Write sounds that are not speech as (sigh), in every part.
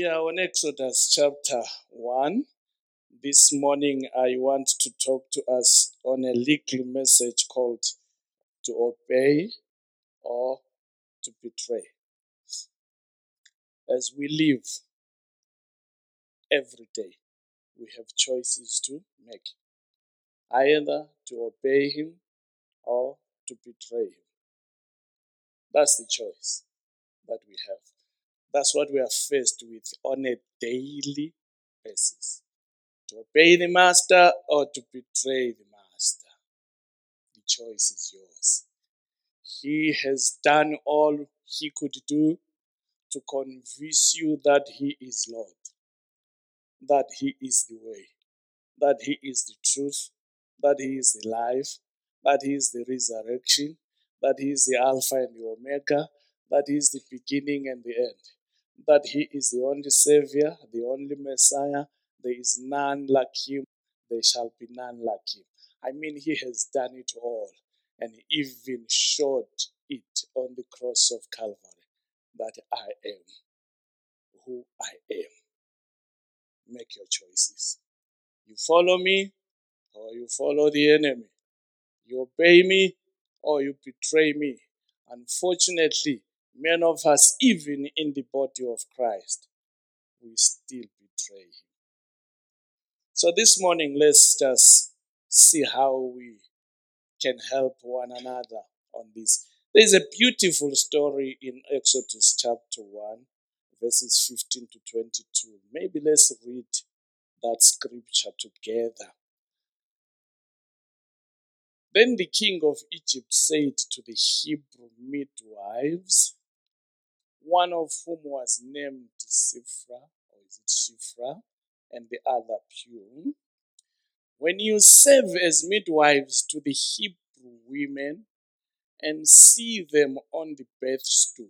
We are on Exodus chapter 1. This morning, I want to talk to us on a legal message called to obey or to betray. As we live every day, we have choices to make either to obey Him or to betray Him. That's the choice that we have. That's what we are faced with on a daily basis. To obey the master or to betray the master. The choice is yours. He has done all he could do to convince you that he is Lord, that he is the way, that he is the truth, that he is the life, that he is the resurrection, that he is the Alpha and the Omega, that he is the beginning and the end that he is the only Savior, the only Messiah. There is none like him. There shall be none like him. I mean, he has done it all and even showed it on the cross of Calvary that I am who I am. Make your choices. You follow me or you follow the enemy. You obey me or you betray me. Unfortunately, Many of us, even in the body of Christ, we still betray him. So this morning, let's just see how we can help one another on this. There's a beautiful story in Exodus chapter 1, verses 15 to 22. Maybe let's read that scripture together. Then the king of Egypt said to the Hebrew midwives, one of whom was named Shiphrah, or is it Shiphrah, and the other Puah. When you serve as midwives to the Hebrew women and see them on the birth stool,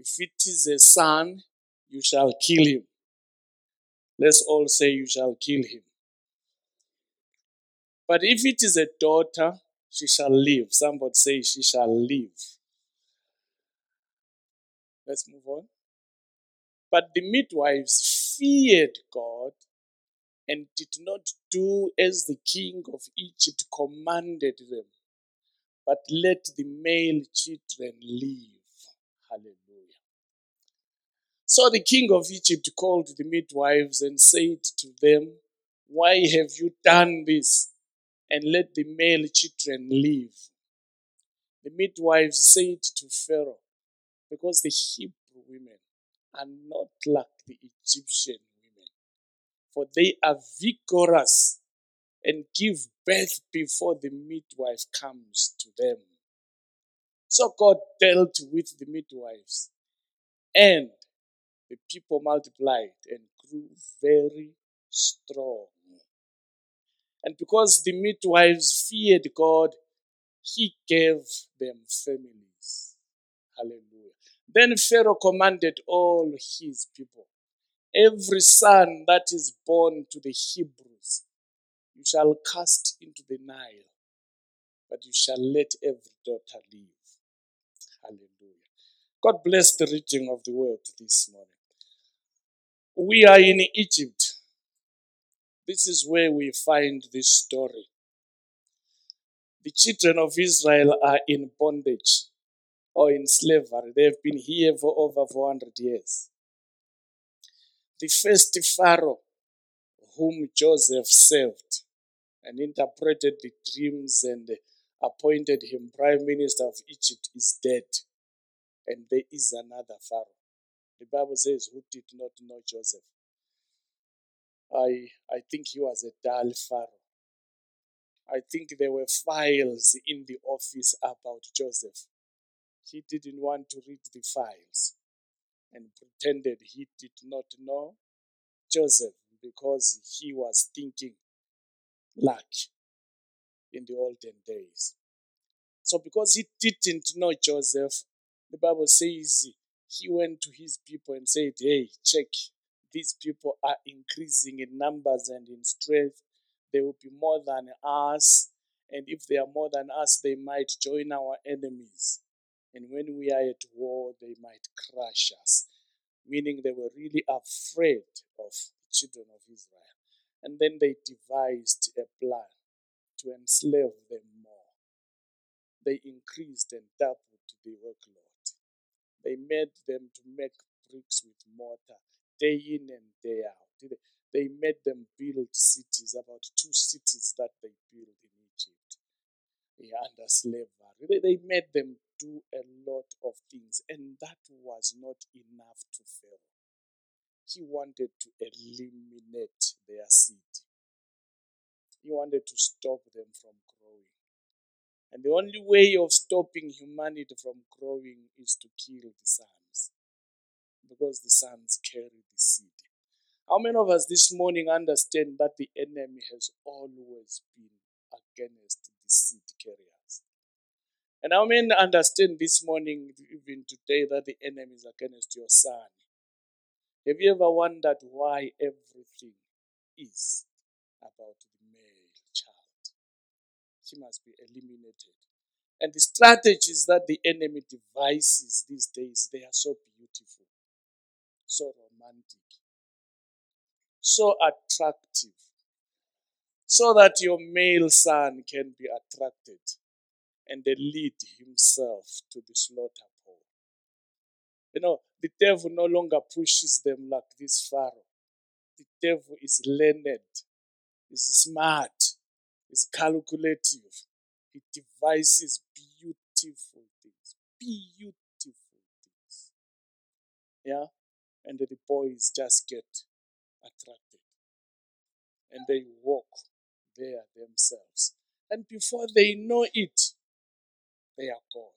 if it is a son, you shall kill him. Let's all say, You shall kill him. But if it is a daughter, she shall live. Somebody say, She shall live. Let's move on. But the midwives feared God and did not do as the king of Egypt commanded them, but let the male children live. Hallelujah. So the king of Egypt called the midwives and said to them, Why have you done this? And let the male children live. The midwives said to Pharaoh, because the Hebrew women are not like the Egyptian women, for they are vigorous and give birth before the midwife comes to them. So God dealt with the midwives, and the people multiplied and grew very strong. And because the midwives feared God, He gave them families. Hallelujah. Then Pharaoh commanded all his people Every son that is born to the Hebrews, you shall cast into the Nile, but you shall let every daughter live. Hallelujah. God bless the reading of the word this morning. We are in Egypt. This is where we find this story. The children of Israel are in bondage or in slavery. They've been here for over 400 years. The first Pharaoh whom Joseph served and interpreted the dreams and appointed him prime minister of Egypt is dead. And there is another Pharaoh. The Bible says, who did not know Joseph. I, I think he was a dull Pharaoh. I think there were files in the office about Joseph he didn't want to read the files and pretended he did not know Joseph because he was thinking like in the olden days. So, because he didn't know Joseph, the Bible says he went to his people and said, Hey, check these people are increasing in numbers and in strength. They will be more than us. And if they are more than us, they might join our enemies. And when we are at war, they might crush us. Meaning they were really afraid of the children of Israel. And then they devised a plan to enslave them more. They increased and doubled the workload. They made them to make bricks with mortar day in and day out. They made them build cities, about two cities that they built in Egypt under slavery. They made them do a lot of things, and that was not enough to Pharaoh. He wanted to eliminate their city. He wanted to stop them from. And the only way of stopping humanity from growing is to kill the sons because the sons carry the seed. How many of us this morning understand that the enemy has always been against the seed carriers? And how many understand this morning, even today, that the enemy is against your son? Have you ever wondered why everything is about? He must be eliminated. And the strategies that the enemy devises these days, they are so beautiful so romantic, so attractive, so that your male son can be attracted and lead himself to the slaughter pole. You know, the devil no longer pushes them like this Pharaoh. The devil is learned, is smart, is calculative. He devises beautiful things. Beautiful things. Yeah? and the boys just get attracted and they walk there themselves. And before they know it, they are gone.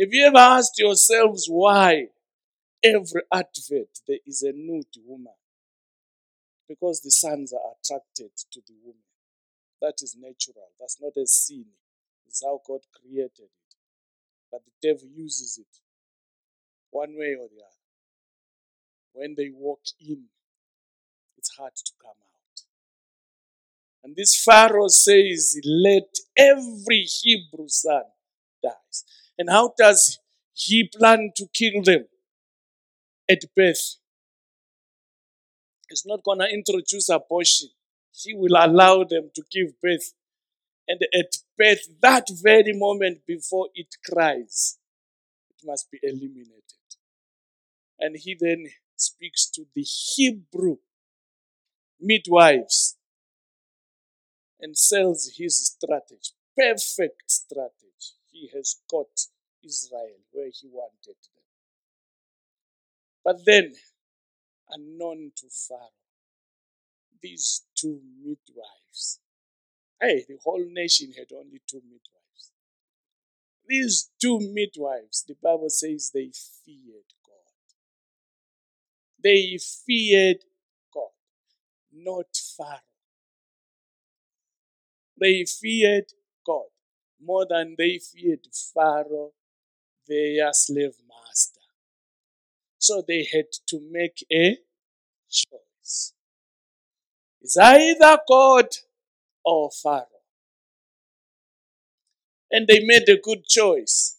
Have you ever asked yourselves why every advert there is a nude woman? Because the sons are attracted to the woman. That is natural. That's not a sin. It's how God created it. But the devil uses it one way or the other when they walk in, it's hard to come out. And this Pharaoh says, Let every Hebrew son die. And how does he plan to kill them? At birth. He's not going to introduce abortion. He will allow them to give birth. And at birth, that very moment before it cries, it must be eliminated. And he then speaks to the Hebrew midwives and sells his strategy. Perfect strategy. He has got Israel where he wanted them. But then, unknown to Pharaoh, these two midwives, hey, the whole nation had only two midwives. These two midwives, the Bible says they feared God. they feared God, not Pharaoh. They feared God more than they feared Pharaoh, their slave master. So they had to make a choice. It's either God or Pharaoh. And they made a good choice.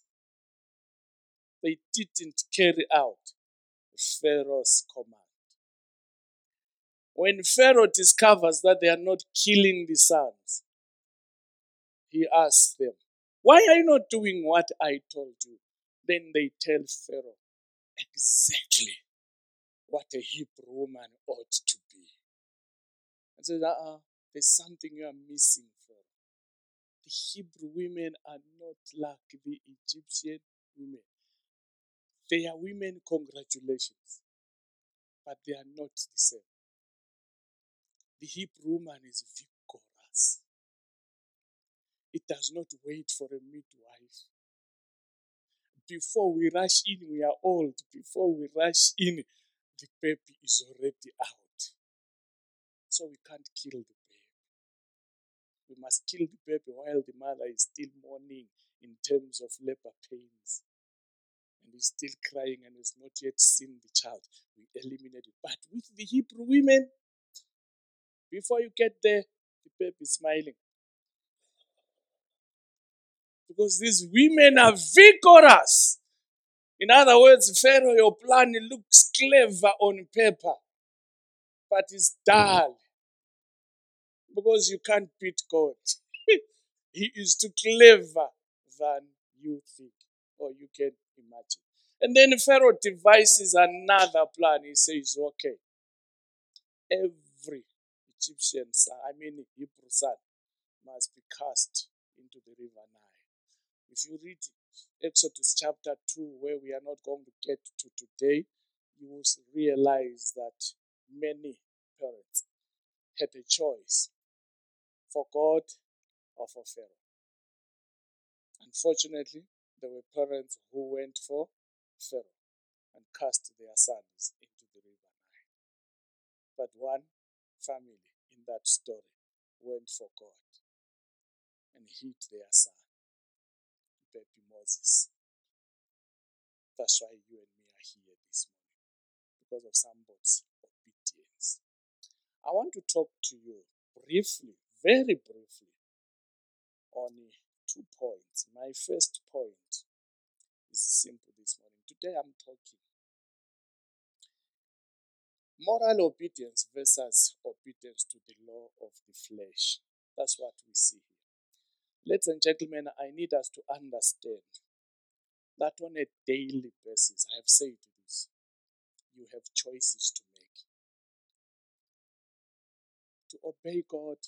They didn't carry out Pharaoh's command. When Pharaoh discovers that they are not killing the sons, he asks them, Why are you not doing what I told you? Then they tell Pharaoh exactly what a Hebrew woman ought to be. Uh uh there's something you are missing, Pharaoh. The Hebrew women are not like the Egyptian women. They are women, congratulations. But they are not the same. The Hebrew woman is vigorous. It does not wait for a midwife. Before we rush in, we are old. Before we rush in, the baby is already out. So we can't kill the baby. We must kill the baby while the mother is still mourning in terms of labor pains. And is still crying and has not yet seen the child, we eliminate it. But with the Hebrew women, before you get there, the baby is smiling. Because these women are vigorous. In other words, Pharaoh, your plan looks clever on paper, but it's dull. Because you can't beat God. (laughs) he is too clever than you think or you can imagine. And then Pharaoh devises another plan. He says, okay, every Egyptian son, I mean Hebrew son, must be cast into the river Nile. If you read Exodus chapter 2, where we are not going to get to today, you will realize that many parents had a choice for God or for Pharaoh. Unfortunately, there were parents who went for Pharaoh and cast their sons into the river Nile. But one family in that story went for God and hid their son, baby Moses. That's why you and me are here this morning, because of somebody's obedience. I want to talk to you briefly, very briefly, on two points. My first point is simple this morning. Today I'm talking moral obedience versus obedience to the law of the flesh. That's what we see here. Ladies and gentlemen, I need us to understand that on a daily basis, I have said this, you have choices to make. To obey God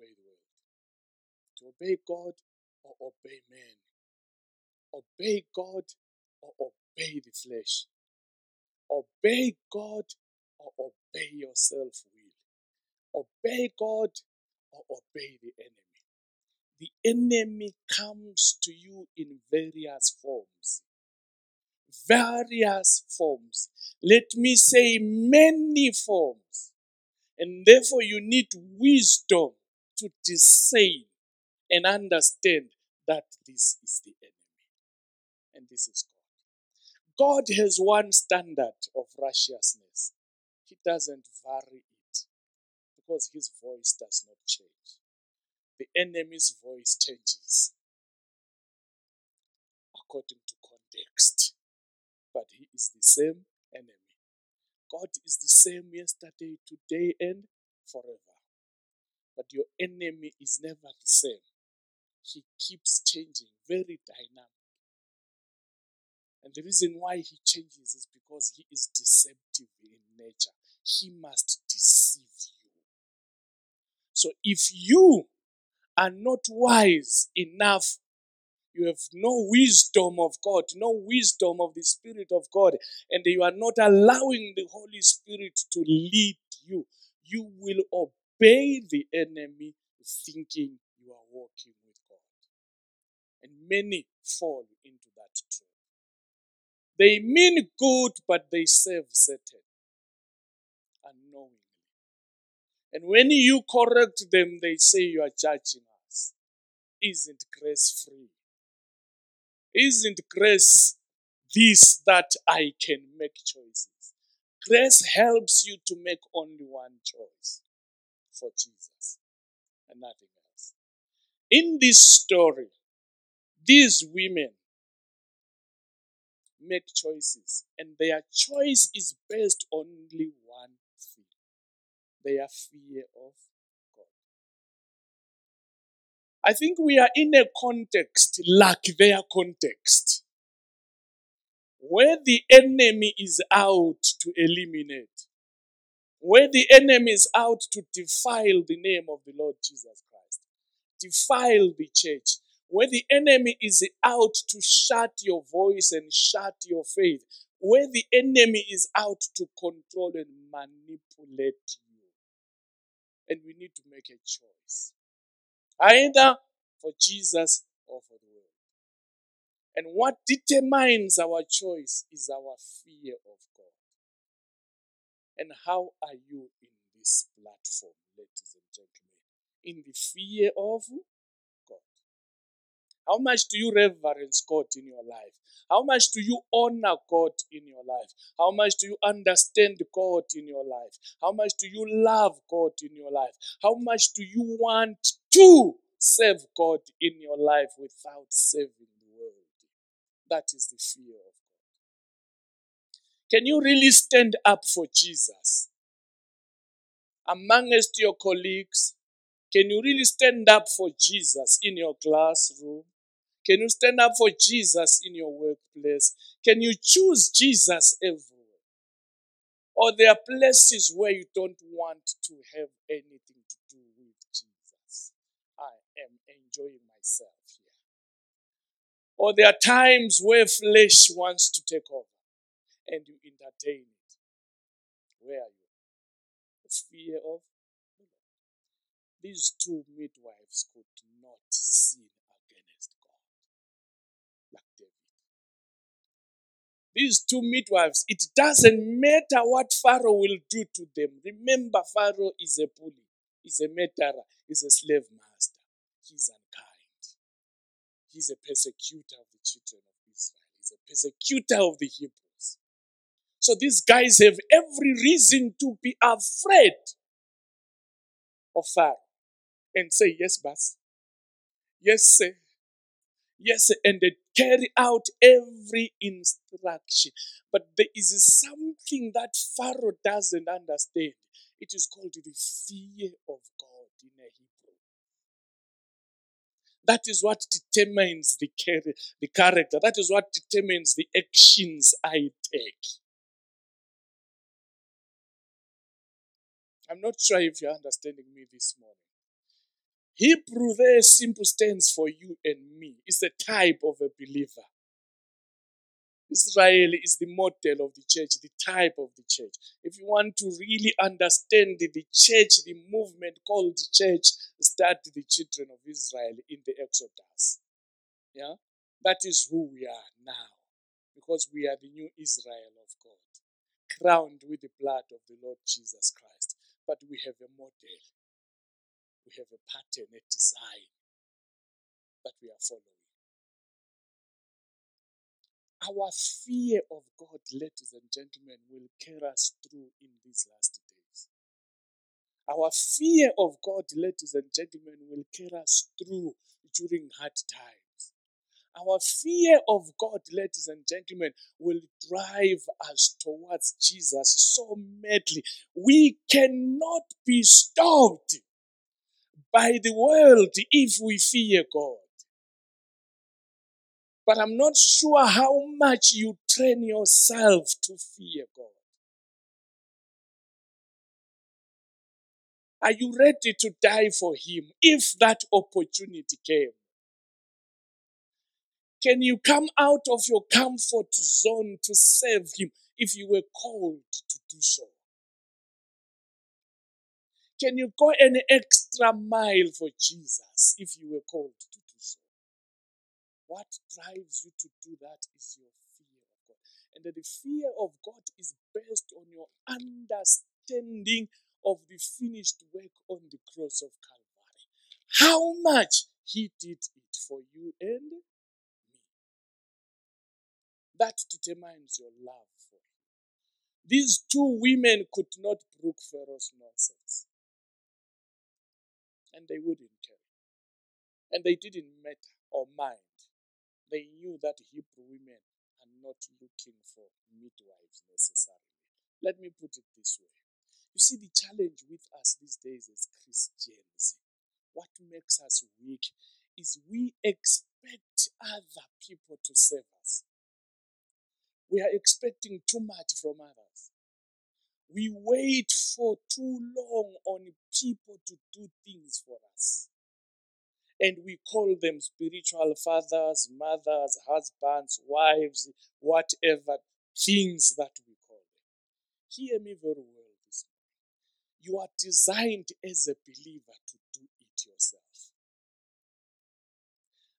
obey the world. To obey God or obey men. Obey God or obey the flesh. Obey God or obey your self will. Obey God or obey the enemy. The enemy comes to you in various forms. Various forms. Let me say many forms. And therefore, you need wisdom to discern and understand that this is the enemy. And this is God. God has one standard of righteousness. He doesn't vary it because his voice does not change. The enemy's voice changes according to context, but he is the same enemy. God is the same yesterday, today, and forever. But your enemy is never the same. He keeps changing, very dynamic. And the reason why he changes is because he is deceptive in nature. He must deceive you. So if you are not wise enough, you have no wisdom of God, no wisdom of the Spirit of God, and you are not allowing the Holy Spirit to lead you, you will obey the enemy thinking you are walking with God. And many fall into that trap. They mean good, but they serve Satan unknowingly. And when you correct them, they say you are judging us. Isn't grace free? Isn't grace this that I can make choices? Grace helps you to make only one choice for Jesus and nothing else. In this story, these women make choices, and their choice is based on only one thing their fear of God. I think we are in a context like their context, where the enemy is out to eliminate, where the enemy is out to defile the name of the Lord Jesus Christ, defile the church, where the enemy is out to shut your voice and shut your faith, where the enemy is out to control and manipulate you. And we need to make a choice either for Jesus or for the world. And what determines our choice is our fear of. And how are you in this platform, ladies and gentlemen? In the fear of God. How much do you reverence God in your life? How much do you honor God in your life? How much do you understand God in your life? How much do you love God in your life? How much do you want to serve God in your life without serving the world? That is the fear of. Can you really stand up for Jesus? Amongst your colleagues, can you really stand up for Jesus in your classroom? Can you stand up for Jesus in your workplace? Can you choose Jesus everywhere? Or there are places where you don't want to have anything to do with Jesus. I am enjoying myself here. Or there are times where flesh wants to take over and you entertain it. Where are you? Fear of the Lord. These two midwives could not sin against God like David. These two midwives, it doesn't matter what Pharaoh will do to them. Remember, Pharaoh is a bully, he's a murderer, he's a slave master. He's unkind. He's a persecutor of the children of Israel, he's a persecutor of the Hebrews. So these guys have every reason to be afraid of Pharaoh and say, Yes, boss. Yes, sir. Yes, sir. and they carry out every instruction. But there is something that Pharaoh doesn't understand. It is called the fear of God in a Hebrew. That is what determines the, char- the character. That is what determines the actions I take. I'm not sure if you're understanding me this morning. Hebrew there simple stands for you and me. It's a type of a believer. Israel is the model of the church, the type of the church. If you want to really understand the, the church, the movement called the church, start the children of Israel in the Exodus. Yeah? That is who we are now. Because we are the new Israel of God, crowned with the blood of the Lord Jesus Christ. But we have a model, we have a pattern, a design that we are following. Our fear of God, ladies and gentlemen, will carry us through in these last days. Our fear of God, ladies and gentlemen, will carry us through during hard times. Our fear of God, ladies and gentlemen, will drive us towards Jesus so madly. We cannot be stopped by the world if we fear God. But I'm not sure how much you train yourself to fear God. Are you ready to die for Him if that opportunity came? Can you come out of your comfort zone to serve Him if you were called to do so? Can you go an extra mile for Jesus if you were called to do so? What drives you to do that is your fear of God. And the fear of God is based on your understanding of the finished work on the cross of Calvary. How much He did it for you and. That determines your love for Him. These two women could not brook Pharaoh's nonsense. And they wouldn't care. And they didn't matter or mind. They knew that Hebrew women are not looking for midwives necessarily. Let me put it this way. You see, the challenge with us these days as Christians, what makes us weak is we expect other people to save us. We are expecting too much from others. We wait for too long on people to do things for us. And we call them spiritual fathers, mothers, husbands, wives, whatever things that we call them. Hear me very well this morning. You are designed as a believer to do it yourself.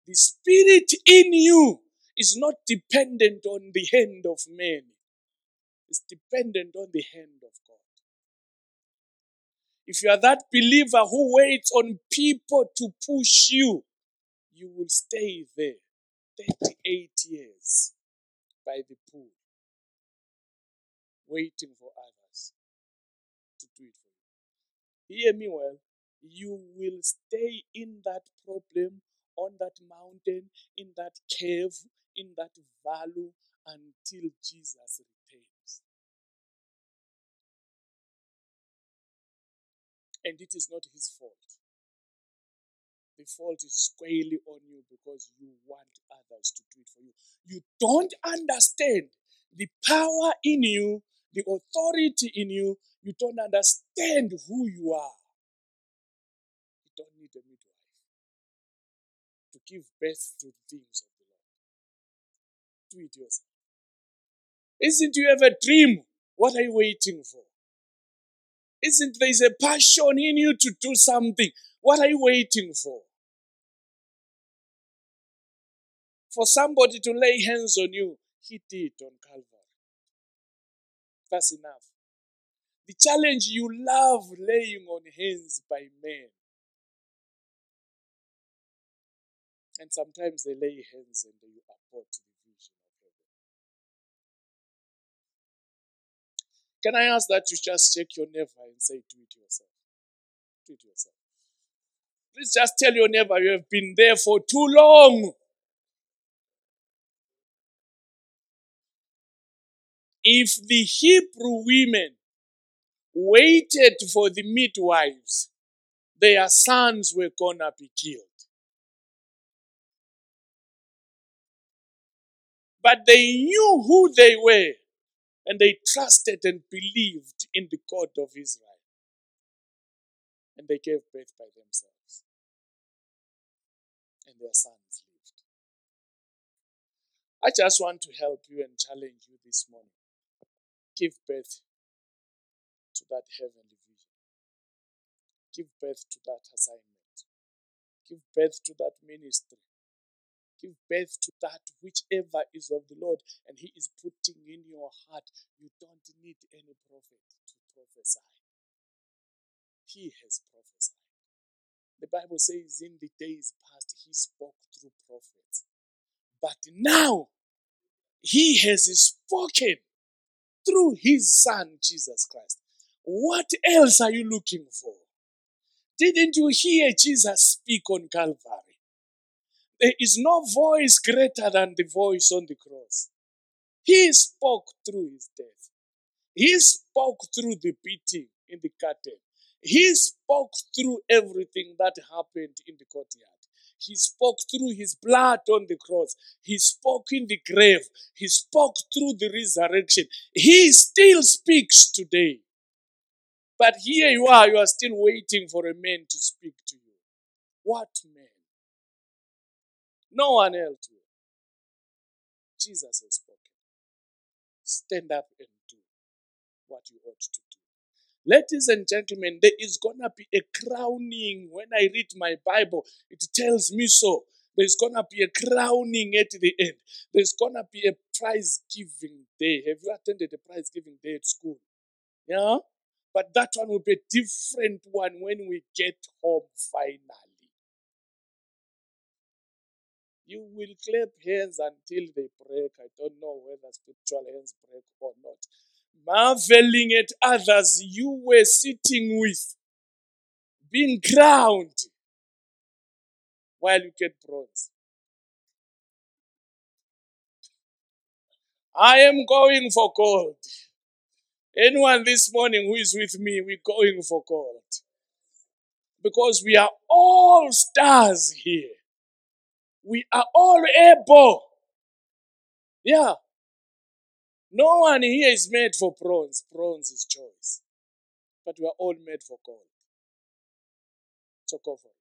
The spirit in you is not dependent on the hand of man, it's dependent on the hand of God. If you are that believer who waits on people to push you, you will stay there 38 years by the pool, waiting for others to do it for you. Hear me well. You will stay in that problem, on that mountain, in that cave, in that valley until Jesus returns. And it is not his fault. The fault is squarely on you because you want others to do it for you. You don't understand the power in you, the authority in you. You don't understand who you are. You don't need a midwife to give birth to the things of the Lord. Do it yourself. Isn't you have a dream? What are you waiting for? Isn't there is a passion in you to do something? What are you waiting for? For somebody to lay hands on you, he did on Calvary. That's enough. The challenge you love laying on hands by men. And sometimes they lay hands and you abort the vision of heaven. Can I ask that you just check your neighbor and say, Do it yourself? Do it yourself. Please just tell your neighbor you have been there for too long. If the Hebrew women waited for the midwives, their sons were gonna be killed. But they knew who they were and they trusted and believed in the God of Israel. And they gave birth by themselves. And their sons lived. I just want to help you and challenge you this morning. Give birth to that heavenly vision. Give birth to that assignment. Give birth to that ministry give birth to that whichever is of the Lord and He is putting in your heart. You don't need any prophet to prophesy. He has prophesied. The Bible says in the days past He spoke through prophets. But now He has spoken through His Son, Jesus Christ. What else are you looking for? Didn't you hear Jesus speak on Calvary? There is no voice greater than the voice on the cross. He spoke through his death. He spoke through the beating in the curtain. He spoke through everything that happened in the courtyard. He spoke through his blood on the cross. He spoke in the grave. He spoke through the resurrection. He still speaks today. But here you are, you are still waiting for a man to speak to you. What man? No one else will. Jesus has spoken. Stand up and do what you ought to do. Ladies and gentlemen, there is gonna be a crowning. When I read my Bible, it tells me so. There's gonna be a crowning at the end. There's gonna be a prize giving day. Have you attended a prize giving day at school? Yeah? But that one will be a different one when we get home finally. You will clap hands until they break. I don't know whether spiritual hands break or not. Marveling at others you were sitting with, being crowned while you get bronze. I am going for gold. Anyone this morning who is with me, we're going for gold. Because we are all stars here. We are all able. Yeah. No one here is made for bronze. Bronze is choice. But we are all made for gold. So go for it.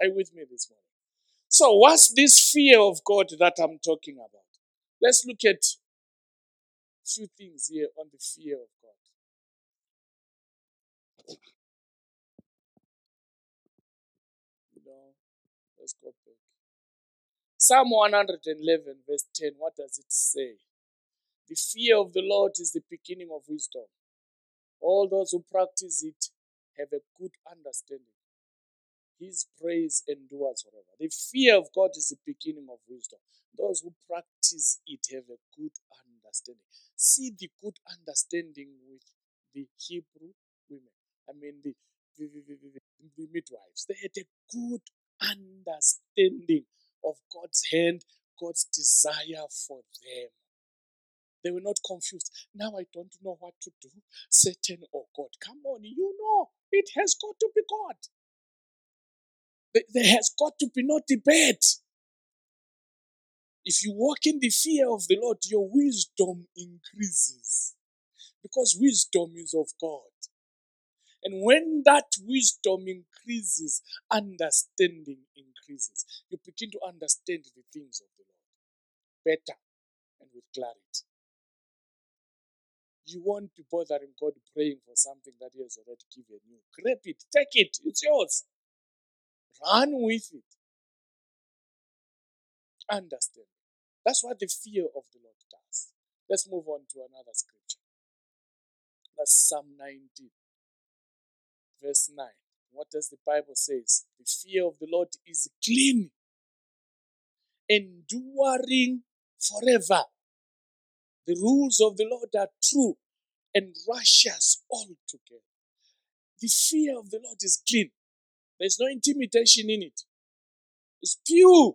Are you with me this morning? So, what's this fear of God that I'm talking about? Let's look at few things here on the fear of Psalm 111, verse 10, what does it say? The fear of the Lord is the beginning of wisdom. All those who practice it have a good understanding. His praise endures forever. The fear of God is the beginning of wisdom. Those who practice it have a good understanding. See the good understanding with the Hebrew women. I mean, the, the, the, the, midwives. They had a good understanding of God's hand, God's desire for them. They were not confused. Now I don't know what to do. Satan or God. Come on, you know, it has got to be God. There has got to be no debate. If you walk in the fear of the Lord, your wisdom increases. Because wisdom is of God. And when that wisdom increases, understanding increases. You begin to understand the things of the Lord better and with clarity. You won't be bothering God praying for something that He has already given you. Grab it, take it, it's yours. Run with it. Understand. That's what the fear of the Lord does. Let's move on to another scripture. That's Psalm 19, verse 9. What does the Bible says? The fear of the Lord is clean, enduring forever. The rules of the Lord are true and righteous altogether. The fear of the Lord is clean. There's no intimidation in it. It's pure.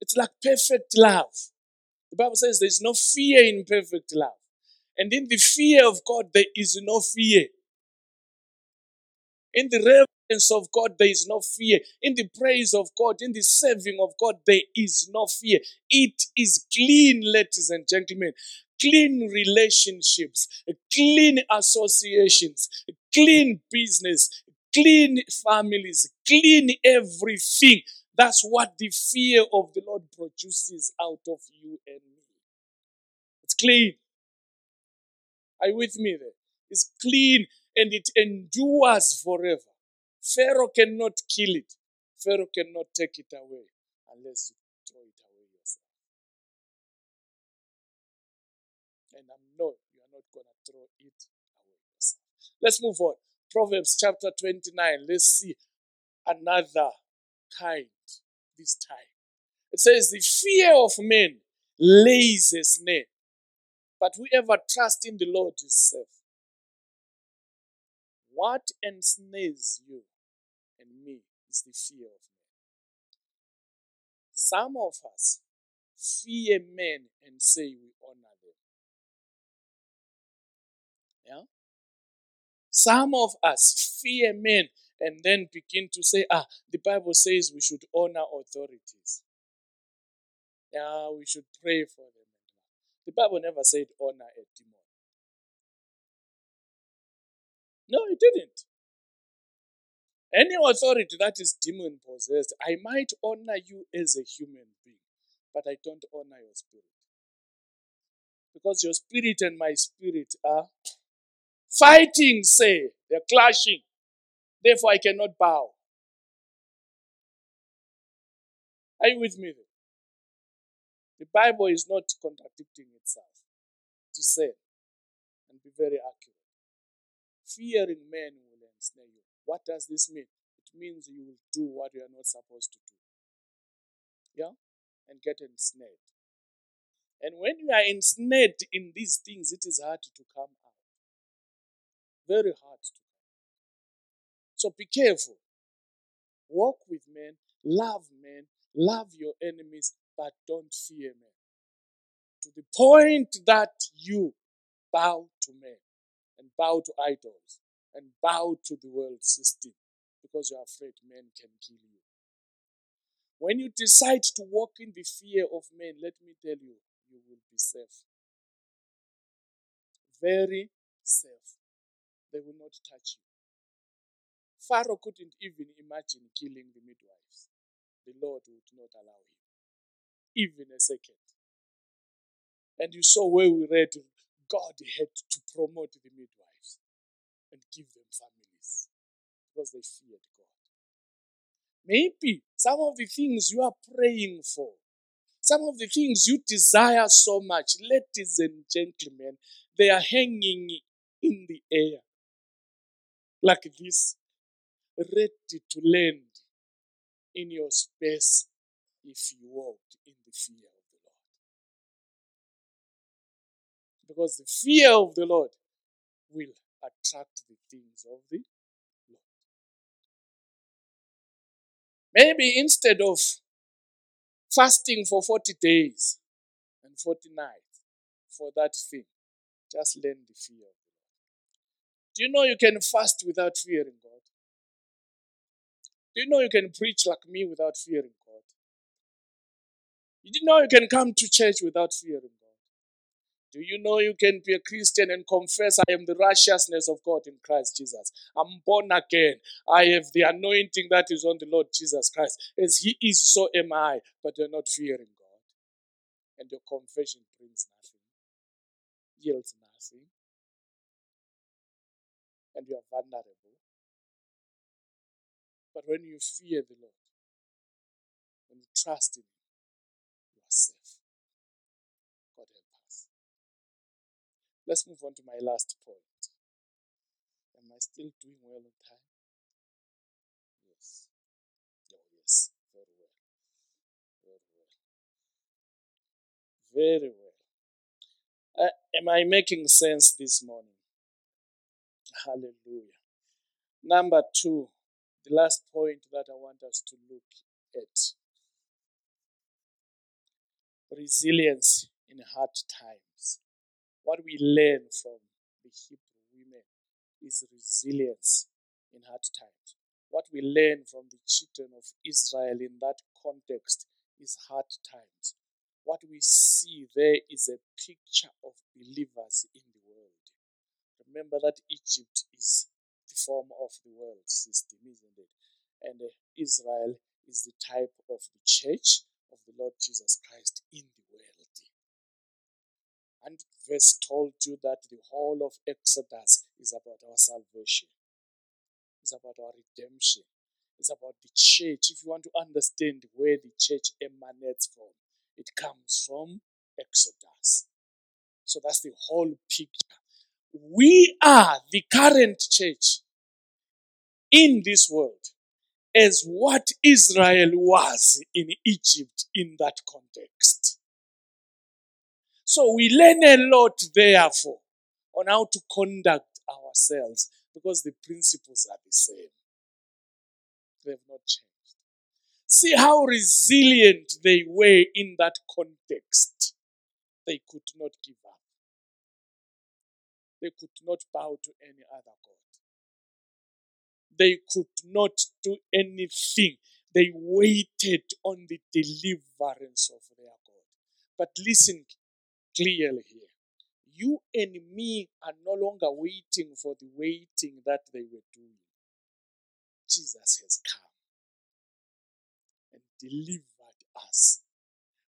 It's like perfect love. The Bible says there's no fear in perfect love. And in the fear of God, there is no fear. In the reverence of God, there is no fear. In the praise of God, in the serving of God, there is no fear. It is clean, ladies and gentlemen. Clean relationships, clean associations, clean business, clean families, clean everything. That's what the fear of the Lord produces out of you and me. It's clean. Are you with me there? It's clean and it endures forever. Pharaoh cannot kill it. Pharaoh cannot take it away unless you throw it away yourself. And I know you are not going to throw it away yourself. Let's move on. Proverbs chapter 29. Let's see another kind this time. It says, The fear of men lays a snare, but whoever trusts in the Lord is safe. What ensnares you and me is the fear of men. Some of us fear men and say we honor them. Yeah? Some of us fear men and then begin to say, ah, the Bible says we should honor authorities. Yeah, we should pray for them. The Bible never said honor a demon. No, it didn't. Any authority that is demon possessed, I might honor you as a human being, but I don't honor your spirit. Because your spirit and my spirit are fighting, say, they're clashing. Therefore, I cannot bow. Are you with me? The Bible is not contradicting itself. Discern and be very accurate. Fearing men will ensnare you. What does this mean? It means you will do what you are not supposed to do. Yeah? And get ensnared. And when you are ensnared in these things, it is hard to come out. Very hard to come out. So be careful. Walk with men, love men, love your enemies, but don't fear men. To the point that you bow to men and bow to idols and bow to the world system because you're afraid men can kill you. When you decide to walk in the fear of men, let me tell you, you will be safe. Very safe. They will not touch you. Pharaoh couldn't even imagine killing the midwives. The Lord would not allow him, even a second. And you saw where we read God had to promote the midwives and give them families because they feared God. Maybe some of the things you are praying for, some of the things you desire so much, ladies and gentlemen, they are hanging in the air like this. ready to land in your space if you walk in the fear Because the fear of the Lord will attract the things of the Lord. Maybe instead of fasting for 40 days and 40 nights for that thing, just learn the fear. Do you know you can fast without fearing God? Do you know you can preach like me without fearing God? You know you can come to church without fearing God. Do you know you can be a Christian and confess, I am the righteousness of God in Christ Jesus? I'm born again. I have the anointing that is on the Lord Jesus Christ. As He is, so am I. But you're not fearing God. And your confession brings nothing, yields nothing. And you are vulnerable. But when you fear the Lord, when you trust Him, Let's move on to my last point. Am I still doing well on time? Yes. Oh, yes. Very well. Very well. Very well. Uh, am I making sense this morning? Hallelujah. Number two, the last point that I want us to look at resilience in hard times. What we learn from the Hebrew women is resilience in hard times. What we learn from the children of Israel in that context is hard times. What we see there is a picture of believers in the world. Remember that Egypt is the form of the world system, isn't it? And uh, Israel is the type of the church of the Lord Jesus Christ in the world. And verse told you that the whole of Exodus is about our salvation. It's about our redemption. It's about the church. If you want to understand where the church emanates from, it comes from Exodus. So that's the whole picture. We are the current church in this world as what Israel was in Egypt in that context. So we learn a lot, therefore, on how to conduct ourselves because the principles are the same. They have not changed. See how resilient they were in that context. They could not give up. They could not bow to any other God. They could not do anything. They waited on the deliverance of their God. But listen clearly here. You and me are no longer waiting for the waiting that they were doing. Jesus has come and delivered us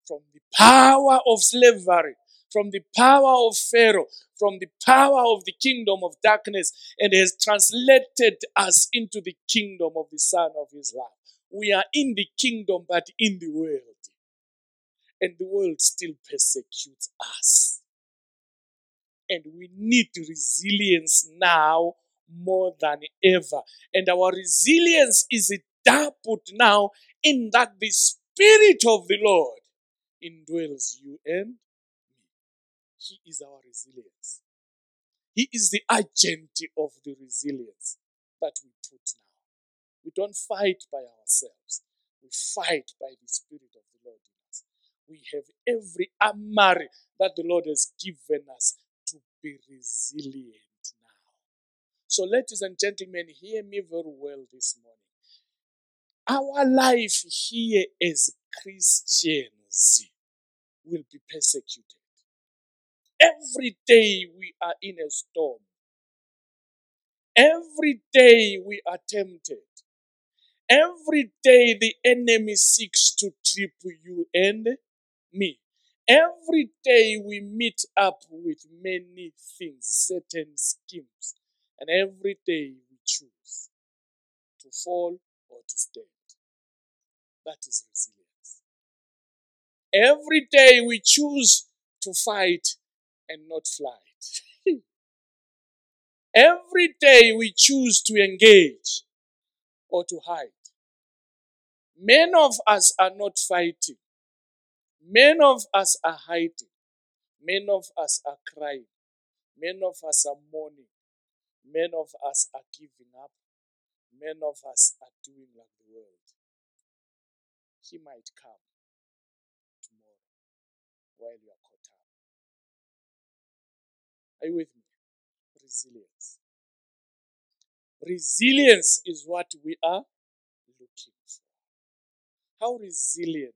from the power of slavery, from the power of Pharaoh, from the power of the kingdom of darkness, and has translated us into the kingdom of the Son of His love. We are in the kingdom, but in the world and the world still persecutes us. And we need resilience now more than ever. And our resilience is doubled now in that the Spirit of the Lord indwells you and me. He is our resilience. He is the agent of the resilience that we put now. We don't fight by ourselves. We fight by the Spirit of we have every armor that the Lord has given us to be resilient now. So, ladies and gentlemen, hear me very well this morning. Our life here as Christians will be persecuted. Every day we are in a storm. Every day we are tempted. Every day the enemy seeks to trip you and me. Every day we meet up with many things, certain schemes, and every day we choose to fall or to stand. That is resilience. Every day we choose to fight and not flight. (laughs) every day we choose to engage or to hide. Many of us are not fighting. Many of us are hiding. Many of us are crying. Many of us are mourning. Many of us are giving up. Many of us are doing like the world. He might come tomorrow while you are caught up. Are you with me? Resilience. Resilience is what we are looking for. How resilient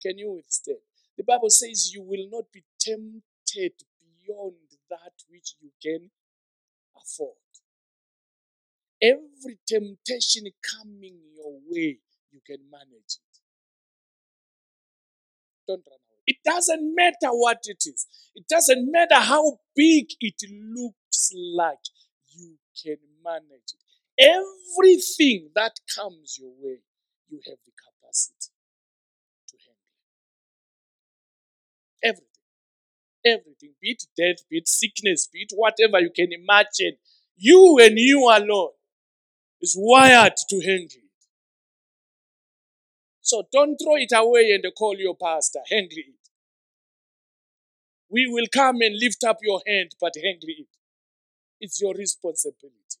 can you withstand? The Bible says you will not be tempted beyond that which you can afford. Every temptation coming your way, you can manage it. Don't run away. It doesn't matter what it is, it doesn't matter how big it looks like, you can manage it. Everything that comes your way, you have the capacity Everything. Everything. Be it death, be it sickness, be it whatever you can imagine. You and you alone is wired to handle it. So don't throw it away and call your pastor. Handle it. We will come and lift up your hand, but handle it. It's your responsibility.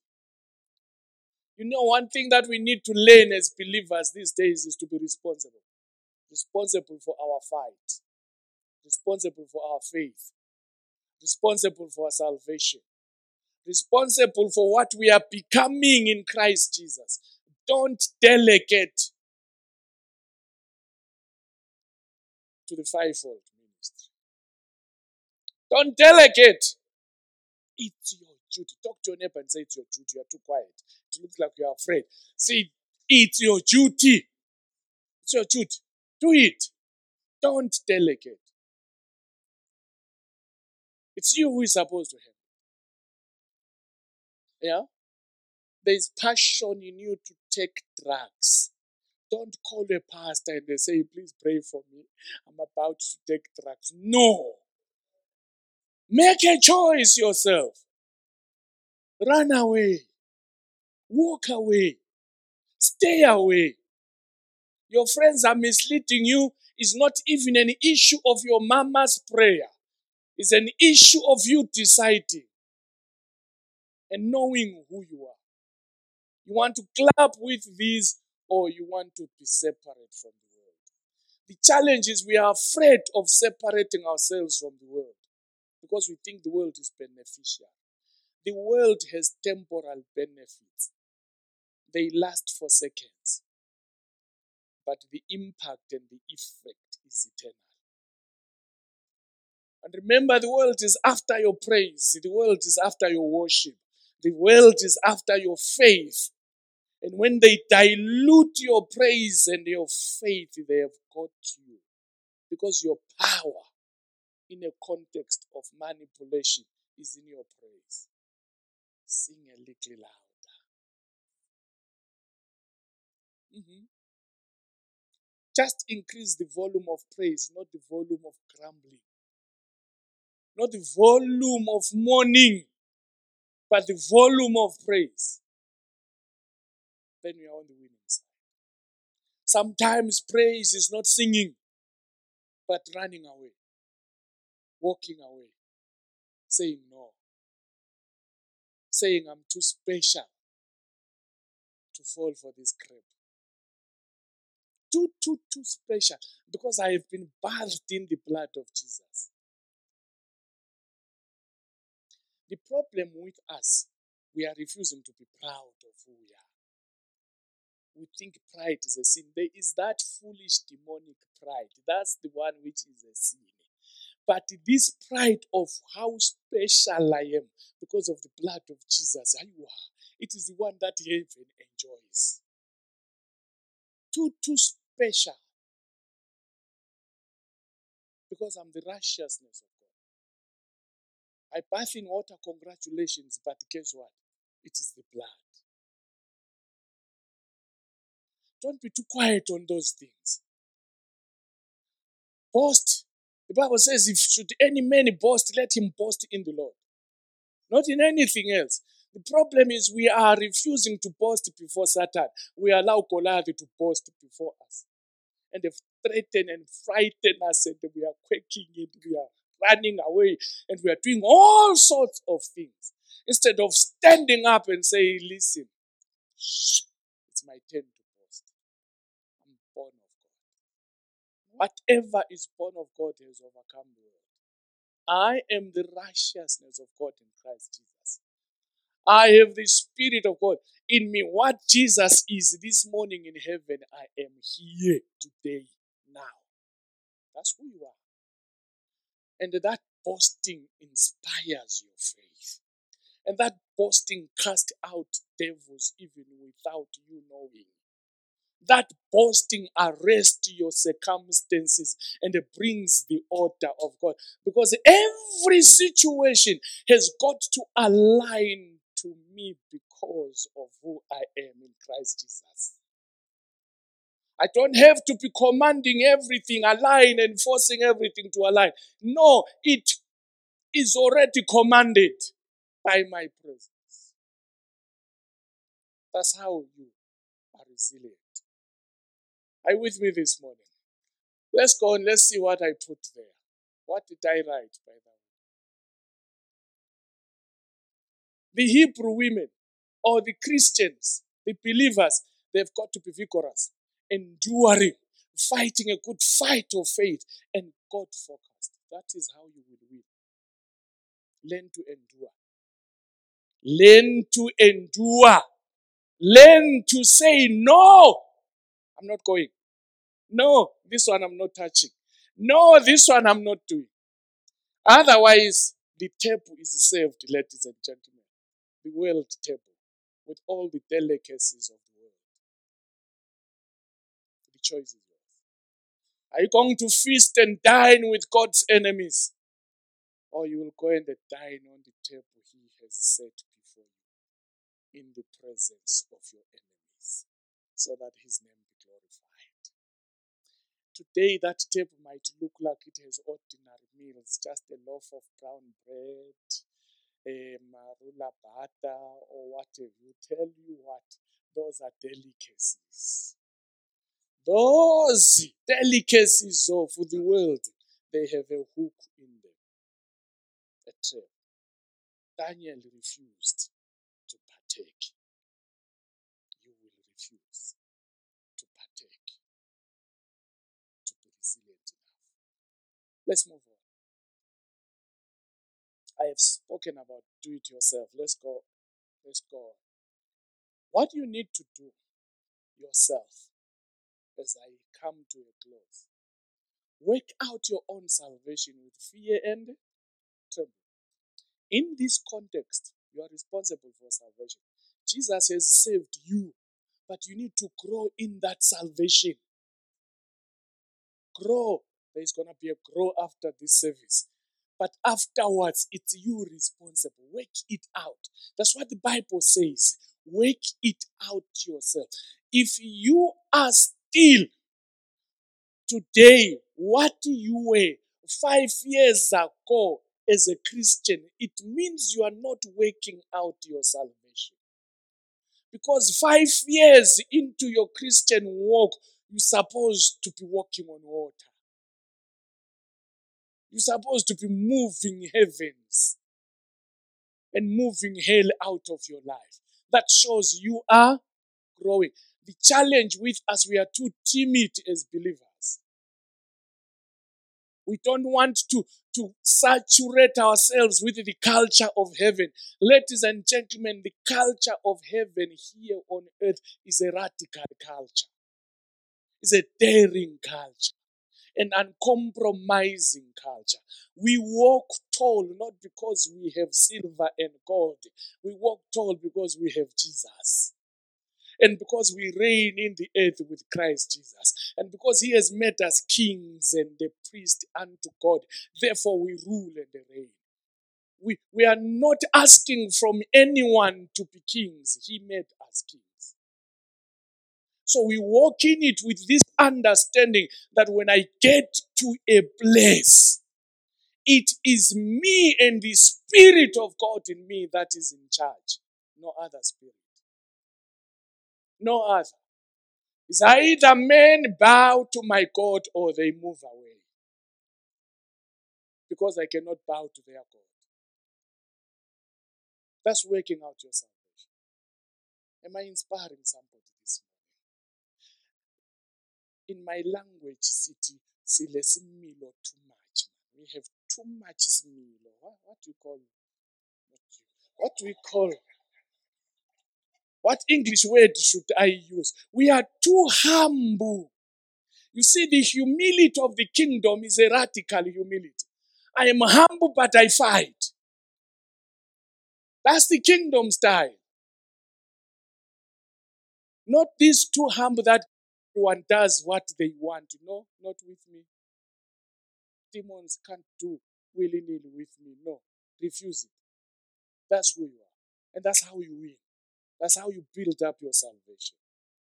You know, one thing that we need to learn as believers these days is to be responsible. Responsible for our fight, responsible for our faith, responsible for our salvation, responsible for what we are becoming in Christ Jesus. Don't delegate to the fivefold ministry. Don't delegate. It's your duty. Talk to your neighbor and say it's your duty. You are too quiet. It looks like you are afraid. See, it's your duty. It's your duty. Do it. Don't delegate. It's you who is supposed to help. Yeah? There's passion in you to take drugs. Don't call a pastor and they say, please pray for me. I'm about to take drugs. No. Make a choice yourself. Run away. Walk away. Stay away. Your friends are misleading you. It's not even an issue of your mama's prayer. It's an issue of you deciding and knowing who you are. You want to clap with these or you want to be separate from the world. The challenge is we are afraid of separating ourselves from the world because we think the world is beneficial. The world has temporal benefits, they last for seconds, but the impact and the effect is eternal. And remember, the world is after your praise, the world is after your worship, the world is after your faith. And when they dilute your praise and your faith, they have got you. Because your power in a context of manipulation is in your praise. Sing a little louder. Mm-hmm. Just increase the volume of praise, not the volume of grumbling. Not the volume of mourning, but the volume of praise. Then we are on the winning side. Sometimes praise is not singing, but running away, walking away, saying no, saying I'm too special to fall for this crap. Too, too, too special because I have been bathed in the blood of Jesus. The problem with us, we are refusing to be proud of who we are. We think pride is a sin. There is that foolish demonic pride. That's the one which is a sin. But this pride of how special I am because of the blood of Jesus, you are, it is the one that heaven enjoys. Too, too special. Because I'm the righteousness of. I bath in water, congratulations, but guess what? It is the blood. Don't be too quiet on those things. Boast. The Bible says, if should any man boast, let him boast in the Lord. Not in anything else. The problem is we are refusing to boast before Satan. We allow Goliath to boast before us. And they threaten and frighten us, and we are quaking and we are running away, and we are doing all sorts of things. Instead of standing up and saying, Listen, shh, it's my turn to boast. I'm born of God. Whatever is born of God has overcome the world. I am the righteousness of God in Christ Jesus. I have the Spirit of God in me. What Jesus is this morning in heaven, I am here today, now. That's who you are. And that boasting inspires your faith. And that boasting casts out devils even without you knowing. That boasting arrests your circumstances and brings the order of God. Because every situation has got to align to me because of who I am in Christ Jesus. I don't have to be commanding everything, align and forcing everything to align. No, it is already commanded by my presence. That's how you are resilient. Are you with me this morning? Let's go and let's see what I put there. What did I write, by the way? The Hebrew women or the Christians, the believers, they've got to be vigorous, enduring, fighting a good fight of faith, and God focused. That is how you will win. Learn to endure. Learn to endure. Learn to say, No, I'm not going. No, this one I'm not touching. No, this one I'm not doing. Otherwise, the table is served, ladies and gentlemen. The world table with all the delicacies of. The choice is yours. Are you going to feast and dine with God's enemies? Or you will go and dine on the table He has set before you in the presence of your enemies so that His name be glorified. Today, that table might look like it has ordinary meals, just a loaf of brown bread, a marula butter, or whatever. You tell you what, those are delicacies. Those delicacies of the world, they have a hook in them, a trap. Daniel refused to partake. You will refuse to partake, to be resilient enough. Let's move on. I have spoken about do it yourself. Let's go. Let's go. What you need to do yourself as I come to a close. Work out your own salvation with fear and trembling. In this context, you are responsible for salvation. Jesus has saved you, but you need to grow in that salvation. Grow. There's going to be a grow after this service. But afterwards, it's you responsible. Work it out. That's what the Bible says. Work it out yourself. If you are still today what you were five years ago as a Christian, it means you are not working out your salvation. Because five years into your Christian walk, you're supposed to be walking on water. You're supposed to be moving heavens and moving hell out of your life. That shows you are growing. The challenge with us, we are too timid as believers. We don't want to, to saturate ourselves with the culture of heaven. Ladies and gentlemen, the culture of heaven here on earth is a radical culture. It's a daring culture an uncompromising culture. We walk tall not because we have silver and gold. We walk tall because we have Jesus. And because we reign in the earth with Christ Jesus. And because he has made us kings and the priest unto God. Therefore we rule and reign. We, we are not asking from anyone to be kings. He made us kings. So we walk in it with this understanding that when I get to a place, it is me and the Spirit of God in me that is in charge. No other spirit. No other. It's either men bow to my God or they move away. Because I cannot bow to their God. That's working out your salvation. Am I inspiring somebody this morning? In my language, city, sile similo too much. We have too much similo. What, what do you call it? What do we call What English word should I use? We are too humble. You see, the humility of the kingdom is a radical humility. I am humble, but I fight. That's the kingdom style. Not this too humble that one does what they want. No, not with me. Demons can't do willy nilly with me. No, refuse it. That's who you are. And that's how you win. That's how you build up your salvation.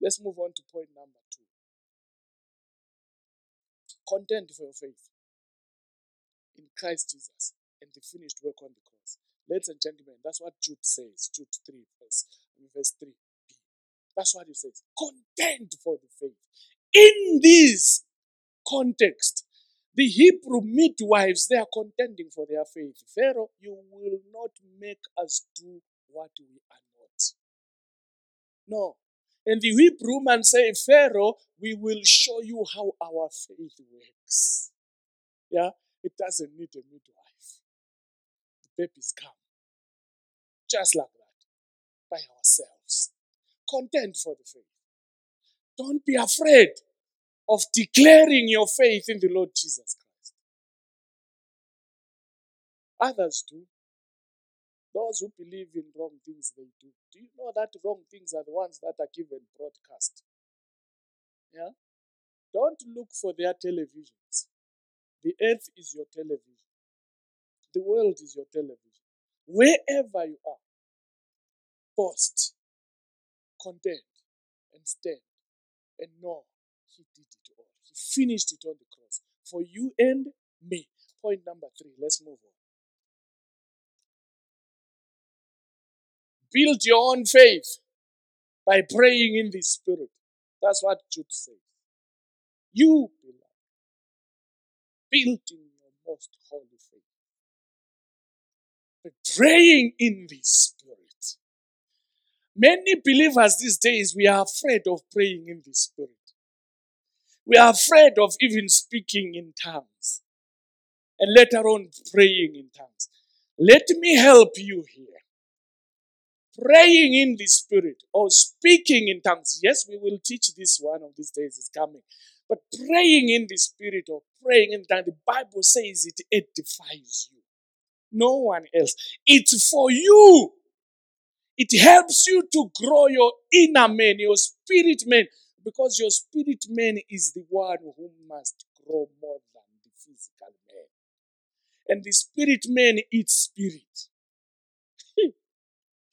Let's move on to point number two. Content for your faith in Christ Jesus and the finished work on the cross. Ladies and gentlemen, that's what Jude says. Jude 3, verse, verse 3b. That's what he says. Content for the faith. In this context, the Hebrew midwives, they are contending for their faith. Pharaoh, you will not make us do what we are. No. And the Hebrew man say, Pharaoh, we will show you how our faith works. Yeah? It doesn't need a midwife. The babies come. Just like that. By ourselves. Content for the faith. Don't be afraid of declaring your faith in the Lord Jesus Christ. Others do. Those who believe in wrong things, they do. Do you know that wrong things are the ones that are given broadcast? Yeah? Don't look for their televisions. The earth is your television. The world is your television. Wherever you are, post, content, and stand, and know He did it all. He finished it on the cross for you and me. Point number three. Let's move on. Build your own faith by praying in the Spirit. That's what Jude says. You, beloved, build in your most holy faith. But praying in the Spirit. Many believers these days, we are afraid of praying in the Spirit. We are afraid of even speaking in tongues. And later on, praying in tongues. Let me help you here praying in the spirit or speaking in tongues. Yes, we will teach this one of these days is coming. But praying in the spirit or praying in tongues, the Bible says it edifies you. No one else. It's for you. It helps you to grow your inner man, your spirit man, because your spirit man is the one who must grow more than the physical man. And the spirit man eats spirit.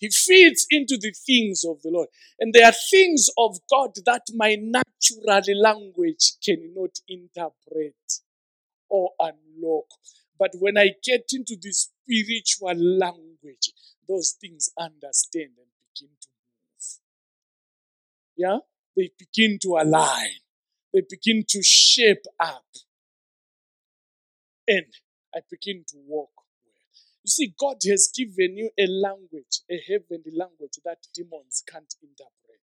He feeds into the things of the Lord. And there are things of God that my natural language cannot interpret or unlock. But when I get into the spiritual language, those things understand and begin to move. Yeah? They begin to align. They begin to shape up. And I begin to walk you see, God has given you a language, a heavenly language that demons can't interpret.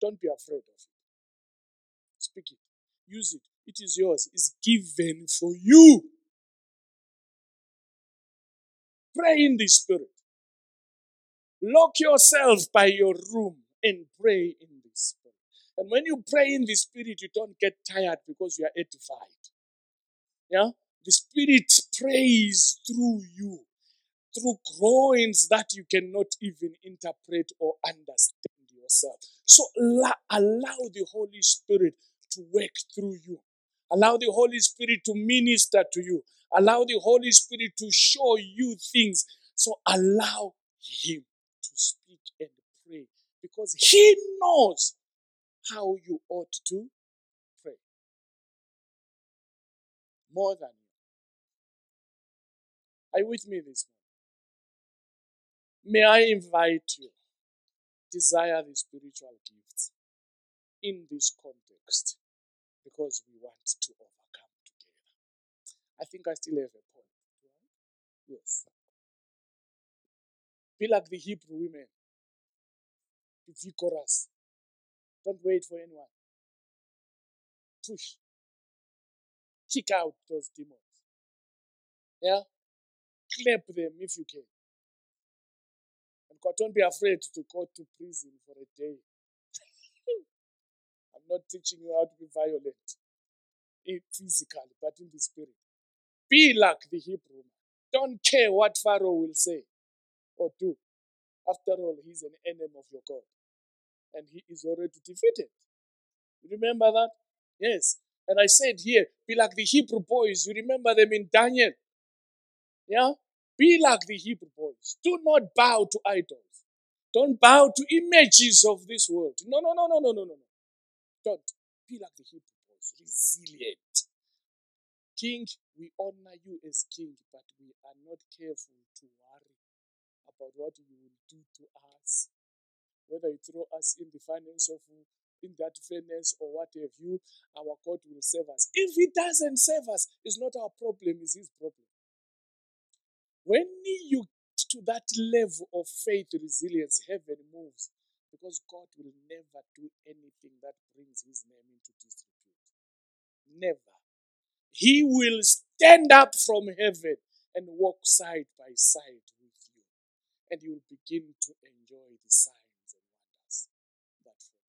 Don't be afraid of it. Speak it. Use it. It is yours. It's given for you. Pray in the Spirit. Lock yourself by your room and pray in the Spirit. And when you pray in the Spirit, you don't get tired because you are edified. Yeah? The Spirit prays through you, through groans that you cannot even interpret or understand yourself. So allow the Holy Spirit to work through you. Allow the Holy Spirit to minister to you. Allow the Holy Spirit to show you things. So allow Him to speak and pray because He knows how you ought to pray. More than are you with me this morning? May I invite you, desire the spiritual gifts in this context because we want to overcome together. I think I still have a point. Yes. Be like the Hebrew women. Be vigorous. Don't wait for anyone. Push. Kick out those demons. Yeah? Clap them if you can. And God, don't be afraid to go to prison for a day. (laughs) I'm not teaching you how to be violent eh, physically, but in the spirit. Be like the Hebrew. Don't care what Pharaoh will say or do. After all, he's an enemy of your God. And he is already defeated. remember that? Yes. And I said here, be like the Hebrew boys. You remember them in Daniel. Yeah? Be like the Hebrew boys. Do not bow to idols. Don't bow to images of this world. No, no, no, no, no, no, no. No. Don't. Be like the Hebrew boys. Resilient. King, we honor you as king, but we are not careful to worry about what you will do to us. Whether you throw us in the finance of in that furnace or what have you, our God will save us. If He doesn't save us, it's not our problem, it's His problem. When you get to that level of faith, resilience, heaven moves because God will never do anything that brings His name into disrepute. Never. He will stand up from heaven and walk side by side with you, and you will begin to enjoy the sight